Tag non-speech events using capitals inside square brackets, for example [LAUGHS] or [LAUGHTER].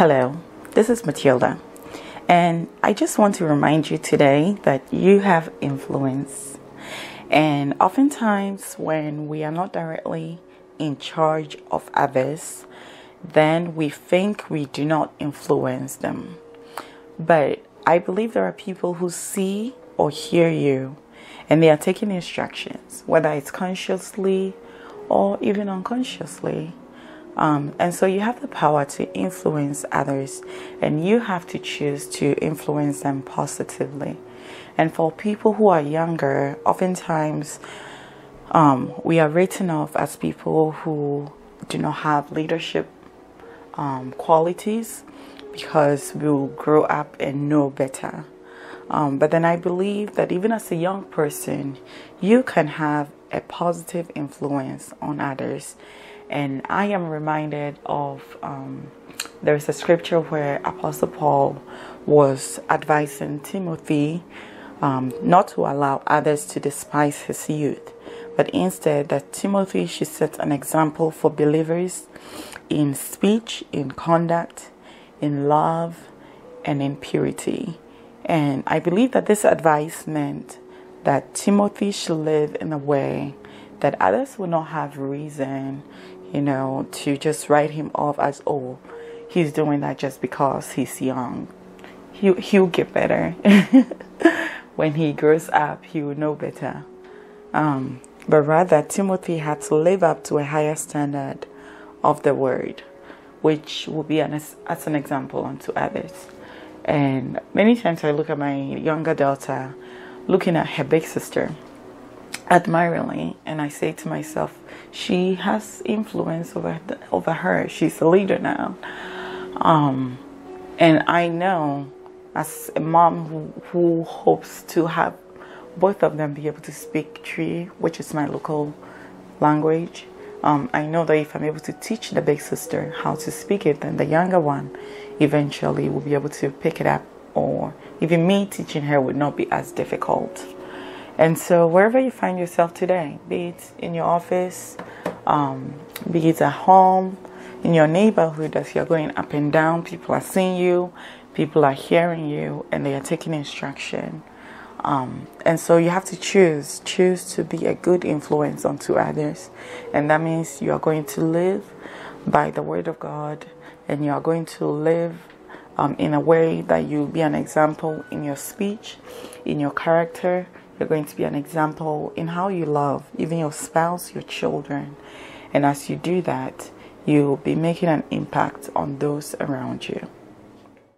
Hello, this is Matilda, and I just want to remind you today that you have influence. And oftentimes, when we are not directly in charge of others, then we think we do not influence them. But I believe there are people who see or hear you and they are taking instructions, whether it's consciously or even unconsciously. Um, and so you have the power to influence others, and you have to choose to influence them positively. And for people who are younger, oftentimes um, we are written off as people who do not have leadership um, qualities because we will grow up and know better. Um, but then I believe that even as a young person, you can have a positive influence on others. And I am reminded of um, there's a scripture where Apostle Paul was advising Timothy um, not to allow others to despise his youth, but instead that Timothy should set an example for believers in speech, in conduct, in love, and in purity. And I believe that this advice meant that Timothy should live in a way that others will not have reason, you know, to just write him off as, oh, he's doing that just because he's young. He, he'll get better. [LAUGHS] when he grows up, he will know better. Um, but rather, Timothy had to live up to a higher standard of the word, which will be an, as an example unto others. And many times I look at my younger daughter, looking at her big sister, admiringly, and I say to myself, she has influence over the, over her. She's a leader now, um, and I know as a mom who, who hopes to have both of them be able to speak Twi, which is my local language. Um, I know that if I'm able to teach the big sister how to speak it, then the younger one eventually will be able to pick it up, or even me teaching her would not be as difficult. And so, wherever you find yourself today, be it in your office, um, be it at home, in your neighborhood, as you're going up and down, people are seeing you, people are hearing you, and they are taking instruction. Um, and so you have to choose, choose to be a good influence onto others. And that means you are going to live by the word of God and you are going to live um, in a way that you'll be an example in your speech, in your character. You're going to be an example in how you love, even your spouse, your children. And as you do that, you'll be making an impact on those around you.